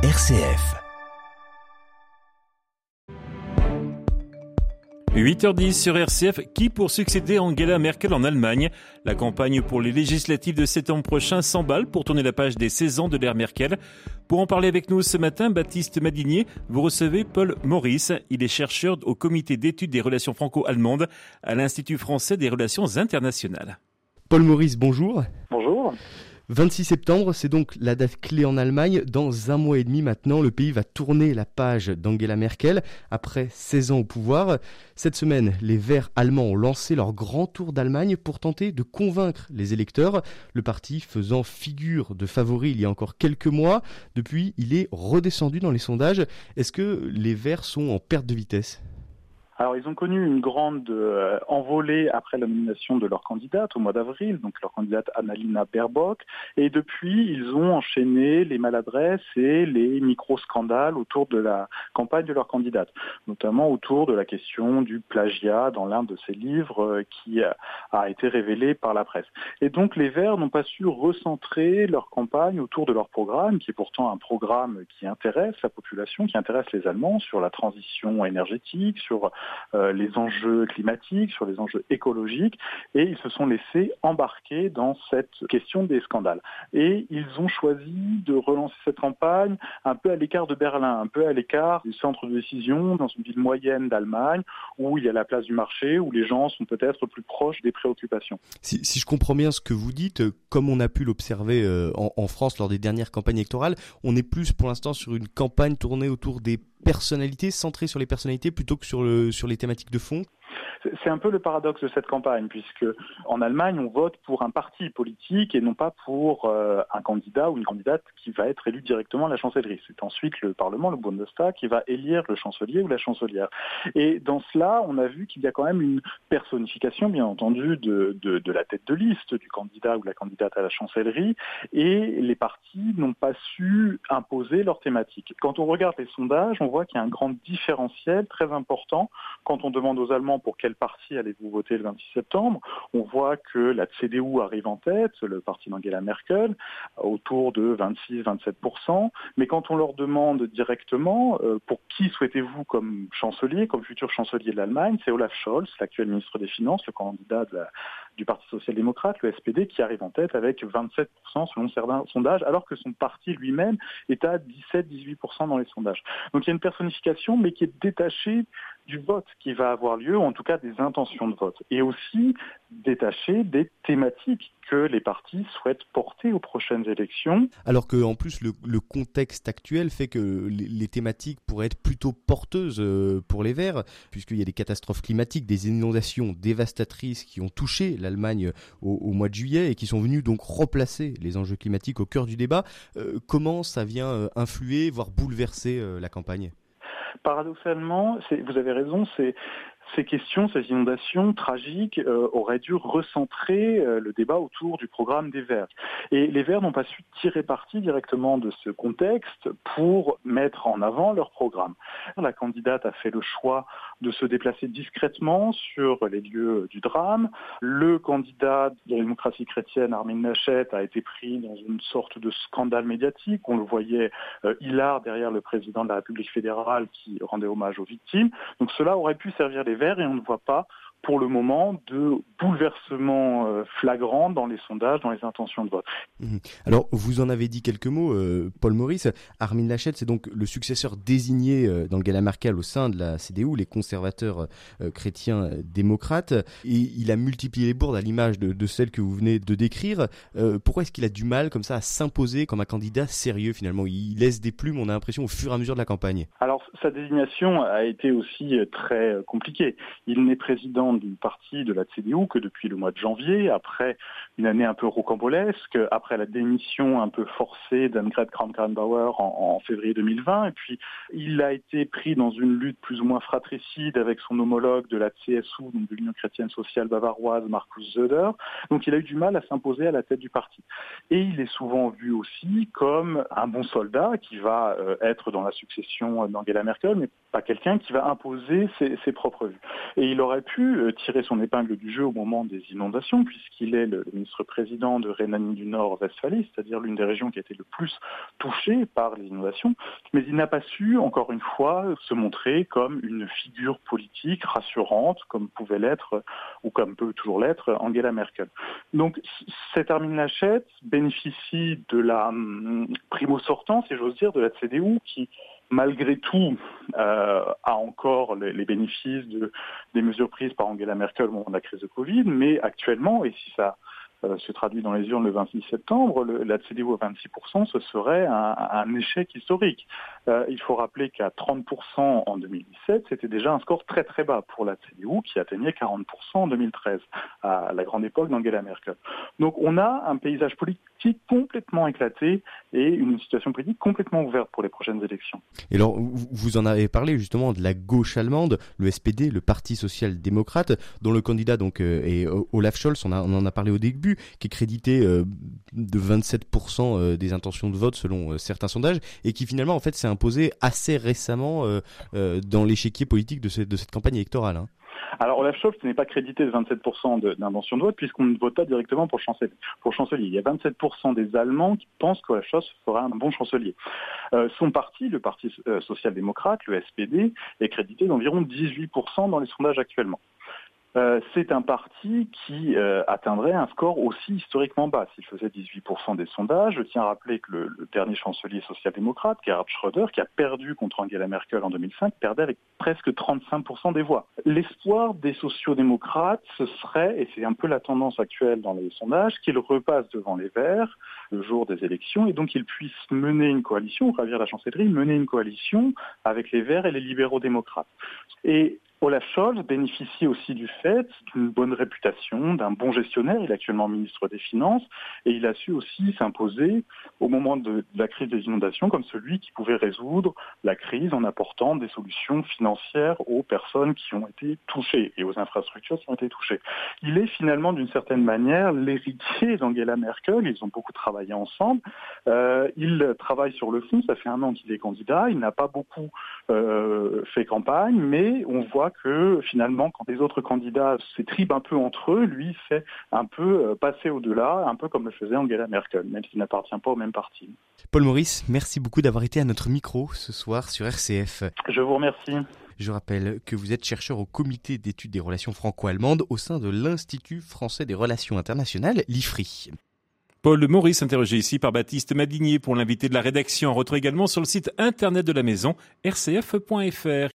RCF. 8h10 sur RCF, qui pour succéder à Angela Merkel en Allemagne? La campagne pour les législatives de septembre prochain s'emballe pour tourner la page des 16 ans de l'ère Merkel. Pour en parler avec nous ce matin, Baptiste Madinier, vous recevez Paul Maurice. Il est chercheur au comité d'études des relations franco-allemandes à l'Institut français des relations internationales. Paul Maurice, bonjour. Bonjour. 26 septembre, c'est donc la date clé en Allemagne. Dans un mois et demi maintenant, le pays va tourner la page d'Angela Merkel après 16 ans au pouvoir. Cette semaine, les Verts allemands ont lancé leur grand tour d'Allemagne pour tenter de convaincre les électeurs. Le parti faisant figure de favori il y a encore quelques mois. Depuis, il est redescendu dans les sondages. Est-ce que les Verts sont en perte de vitesse? Alors, ils ont connu une grande euh, envolée après la nomination de leur candidate au mois d'avril, donc leur candidate Annalina Baerbock. Et depuis, ils ont enchaîné les maladresses et les micro-scandales autour de la campagne de leur candidate, notamment autour de la question du plagiat dans l'un de ses livres euh, qui a été révélé par la presse. Et donc, les Verts n'ont pas su recentrer leur campagne autour de leur programme, qui est pourtant un programme qui intéresse la population, qui intéresse les Allemands sur la transition énergétique, sur les enjeux climatiques, sur les enjeux écologiques, et ils se sont laissés embarquer dans cette question des scandales. Et ils ont choisi de relancer cette campagne un peu à l'écart de Berlin, un peu à l'écart du centre de décision, dans une ville moyenne d'Allemagne, où il y a la place du marché, où les gens sont peut-être plus proches des préoccupations. Si, si, je comprends bien ce que vous dites, comme on a pu l'observer euh, en, en France lors des dernières campagnes électorales, on est plus pour l'instant sur une campagne tournée autour des personnalités, centrée sur les personnalités plutôt que sur, le, sur les thématiques de fond c'est un peu le paradoxe de cette campagne, puisque en Allemagne, on vote pour un parti politique et non pas pour euh, un candidat ou une candidate qui va être élu directement à la chancellerie. C'est ensuite le Parlement, le Bundestag, qui va élire le chancelier ou la chancelière. Et dans cela, on a vu qu'il y a quand même une personnification, bien entendu, de, de, de la tête de liste du candidat ou la candidate à la chancellerie, et les partis n'ont pas su imposer leur thématique. Quand on regarde les sondages, on voit qu'il y a un grand différentiel très important quand on demande aux Allemands pour quel parti allez-vous voter le 26 septembre? On voit que la CDU arrive en tête, le parti d'Angela Merkel, autour de 26-27%. Mais quand on leur demande directement euh, pour qui souhaitez-vous comme chancelier, comme futur chancelier de l'Allemagne, c'est Olaf Scholz, l'actuel ministre des Finances, le candidat du Parti social-démocrate, le SPD, qui arrive en tête avec 27% selon certains sondages, alors que son parti lui-même est à 17-18% dans les sondages. Donc il y a une personnification, mais qui est détachée du vote qui va avoir lieu, ou en tout cas des intentions de vote, et aussi détacher des thématiques que les partis souhaitent porter aux prochaines élections. Alors que en plus le, contexte actuel fait que les, thématiques pourraient être plutôt porteuses euh, pour les Verts, puisqu'il y a des catastrophes climatiques, des inondations dévastatrices qui ont touché l'Allemagne au, mois de juillet et qui sont venues donc replacer les enjeux climatiques au cœur du débat. Euh, comment ça vient euh, influer, voire bouleverser la campagne? Paradoxalement, vous avez raison, c'est ces questions, ces inondations tragiques euh, auraient dû recentrer euh, le débat autour du programme des Verts. Et les Verts n'ont pas su tirer parti directement de ce contexte pour mettre en avant leur programme. La candidate a fait le choix de se déplacer discrètement sur les lieux du drame. Le candidat de la démocratie chrétienne, Armin Laschet, a été pris dans une sorte de scandale médiatique. On le voyait euh, hilar derrière le président de la République fédérale qui rendait hommage aux victimes. Donc cela aurait pu servir les et on ne voit pas pour le moment de bouleversement euh, flagrant dans les sondages, dans les intentions de vote. Mmh. Alors, vous en avez dit quelques mots, euh, Paul Maurice. Armin Laschet, c'est donc le successeur désigné euh, d'Angela Merkel au sein de la CDU, les conservateurs chrétiens démocrates. Et il a multiplié les bourdes à l'image de, de, celle que vous venez de décrire. Pourquoi est-ce qu'il a du mal comme ça à s'imposer comme un candidat sérieux finalement? Il laisse des plumes, on a l'impression, au fur et à mesure de la campagne. Alors, sa désignation a été aussi très compliquée. Il n'est président d'une partie de la CDU que depuis le mois de janvier, après une année un peu rocambolesque, après la démission un peu forcée d'Annegret Kramp-Karrenbauer en, février 2020, et puis il a été pris dans une lutte plus ou moins fratricide avec son homologue de la CSU, donc de l'Union chrétienne sociale bavaroise, Markus Söder, donc il a eu du mal à s'imposer à la tête du parti. Et il est souvent vu aussi comme un bon soldat qui va euh, être dans la succession d'Angela Merkel, mais pas quelqu'un qui va imposer ses propres vues. Et il aurait pu euh, tirer son épingle du jeu au moment des inondations, puisqu'il est le ministre-président de Rhénanie du Nord-Westphalie, c'est-à-dire l'une des régions qui a été le plus touchée par les inondations. Mais il n'a pas su, encore une fois, se montrer comme une figure politique rassurante, comme pouvait l'être, ou comme peut toujours l'être, Angela Merkel. Donc, cette Armin Laschet bénéficie de la hum, primo sortant, si j'ose dire, de la CDU, qui malgré tout, euh, a encore les, bénéfices de, des mesures prises par Angela Merkel au moment de la crise de Covid, mais actuellement, et si ça se traduit dans les urnes le 26 septembre, le, la CDU à 26%, ce serait un, échec historique. Euh, il faut rappeler qu'à 30% en 2017, c'était déjà un score très très bas pour la CDU qui atteignait 40% en 2013, à la grande époque d'Angela Merkel. Donc on a un paysage politique complètement éclaté et une situation politique complètement ouverte pour les prochaines élections. Et alors, vous en avez parlé justement de la gauche allemande, le SPD, le Parti social-démocrate, dont le candidat donc euh, est Olaf Scholz, on en a parlé au début, qui est crédité euh, de 27% euh, des intentions de vote selon euh, certains sondages, et qui finalement en fait s'est imposé assez récemment dans l'échiquier politique de, cette, campagne électorale. Hein. Alors Olaf Scholz n'est pas crédité de 27% d'intention de, vote puisqu'on ne vote pas directement pour chancelier. pour chancelier. Il y a 27% des Allemands qui pensent qu'Olaf Scholz fera un bon chancelier. Son parti, le Parti social-démocrate, le SPD, est crédité d'environ 18% dans les sondages actuellement. Euh, c'est un parti qui euh, atteindrait un score aussi historiquement bas. S'il faisait 18% des sondages, je tiens à rappeler que le, dernier chancelier social-démocrate, Gerhard Schröder, qui a perdu contre Angela Merkel en 2005, perdait avec presque 35% des voix. L'espoir des sociaux-démocrates, ce serait, et c'est un peu la tendance actuelle dans les sondages, qu'ils repassent devant les Verts le jour des élections et donc qu'ils puissent mener une coalition, ravir la chancellerie, mener une coalition avec les Verts et les libéraux démocrates. Olaf Scholz bénéficie aussi du fait d'une bonne réputation, d'un bon gestionnaire. Il est actuellement ministre des Finances et il a su aussi s'imposer au moment de, la crise des inondations comme celui qui pouvait résoudre la crise en apportant des solutions financières aux personnes qui ont été touchées et aux infrastructures qui ont été touchées. Il est finalement d'une certaine manière l'héritier d'Angela Merkel. Ils ont beaucoup travaillé ensemble. Euh, il travaille sur le fond. Ça fait un an qu'il est candidat. Il n'a pas beaucoup euh, fait campagne, mais on voit que finalement, quand les autres candidats s'étribent un peu entre eux, lui fait un peu euh, passer au-delà, un peu comme le faisait Angela Merkel, même s'il n'appartient pas au même parti. Paul Maurice, merci beaucoup d'avoir été à notre micro ce soir sur RCF. Je vous remercie. Je rappelle que vous êtes chercheur au comité d'études des relations franco-allemandes au sein de l'Institut français des relations internationales, l'IFRI. Paul Maurice, interrogé ici par Baptiste Madinier pour l'invité de la rédaction. On retrouve également sur le site internet de la maison rcf.fr.